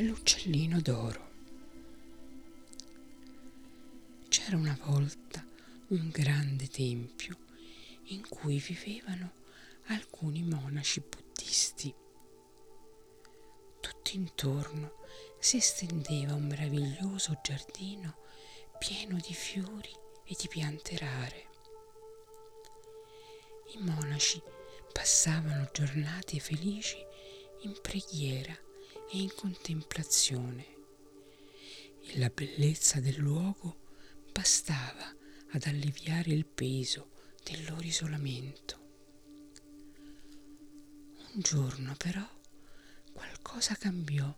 l'uccellino d'oro. C'era una volta un grande tempio in cui vivevano alcuni monaci buddisti. Tutto intorno si estendeva un meraviglioso giardino pieno di fiori e di piante rare. I monaci passavano giornate felici in preghiera e in contemplazione e la bellezza del luogo bastava ad alleviare il peso del loro isolamento. Un giorno però qualcosa cambiò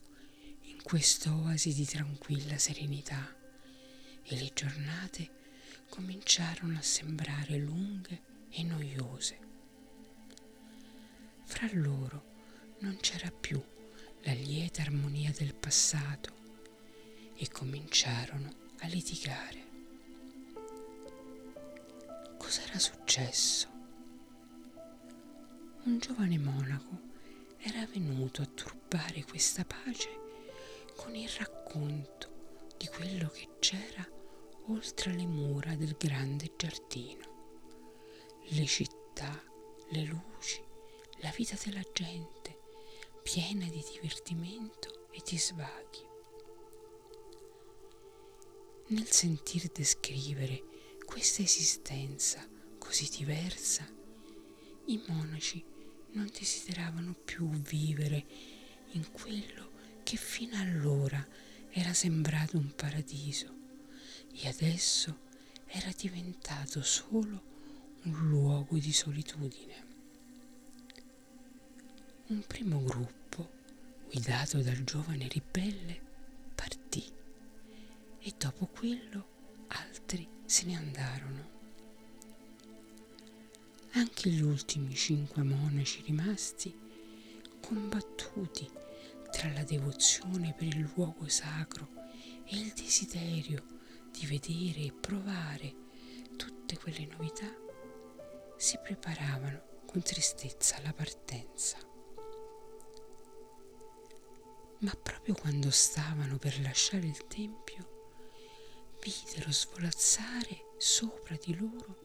in quest'oasi di tranquilla serenità e le giornate cominciarono a sembrare lunghe e noiose. Fra loro non c'era più la lieta armonia del passato e cominciarono a litigare. Cos'era successo? Un giovane monaco era venuto a turbare questa pace con il racconto di quello che c'era oltre le mura del grande giardino, le città, le luci, la vita della gente piena di divertimento e di svaghi. Nel sentir descrivere questa esistenza così diversa, i monaci non desideravano più vivere in quello che fino allora era sembrato un paradiso e adesso era diventato solo un luogo di solitudine. Un primo gruppo, guidato dal giovane ribelle, partì e dopo quello altri se ne andarono. Anche gli ultimi cinque monaci rimasti, combattuti tra la devozione per il luogo sacro e il desiderio di vedere e provare tutte quelle novità, si preparavano con tristezza alla partenza. Ma proprio quando stavano per lasciare il tempio, videro svolazzare sopra di loro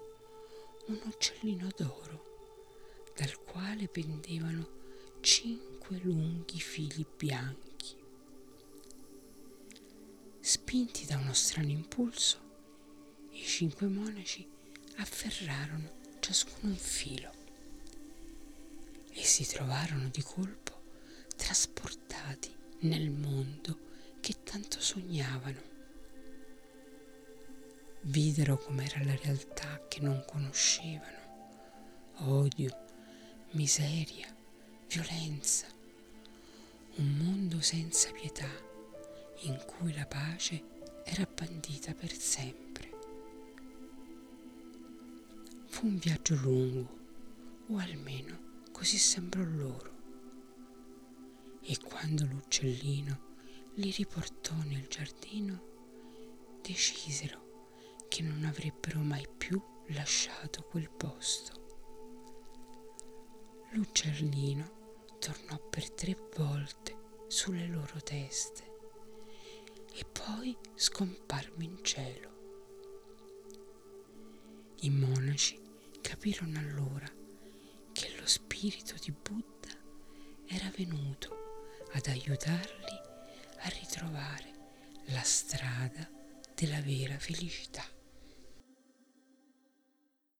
un uccellino d'oro dal quale pendevano cinque lunghi fili bianchi. Spinti da uno strano impulso, i cinque monaci afferrarono ciascuno un filo e si trovarono di colpo trasportati nel mondo che tanto sognavano. Videro com'era la realtà che non conoscevano, odio, miseria, violenza, un mondo senza pietà in cui la pace era bandita per sempre. Fu un viaggio lungo, o almeno così sembrò loro. E quando l'uccellino li riportò nel giardino, decisero che non avrebbero mai più lasciato quel posto. L'uccellino tornò per tre volte sulle loro teste e poi scomparve in cielo. I monaci capirono allora che lo spirito di Buddha era venuto ad aiutarli a ritrovare la strada della vera felicità.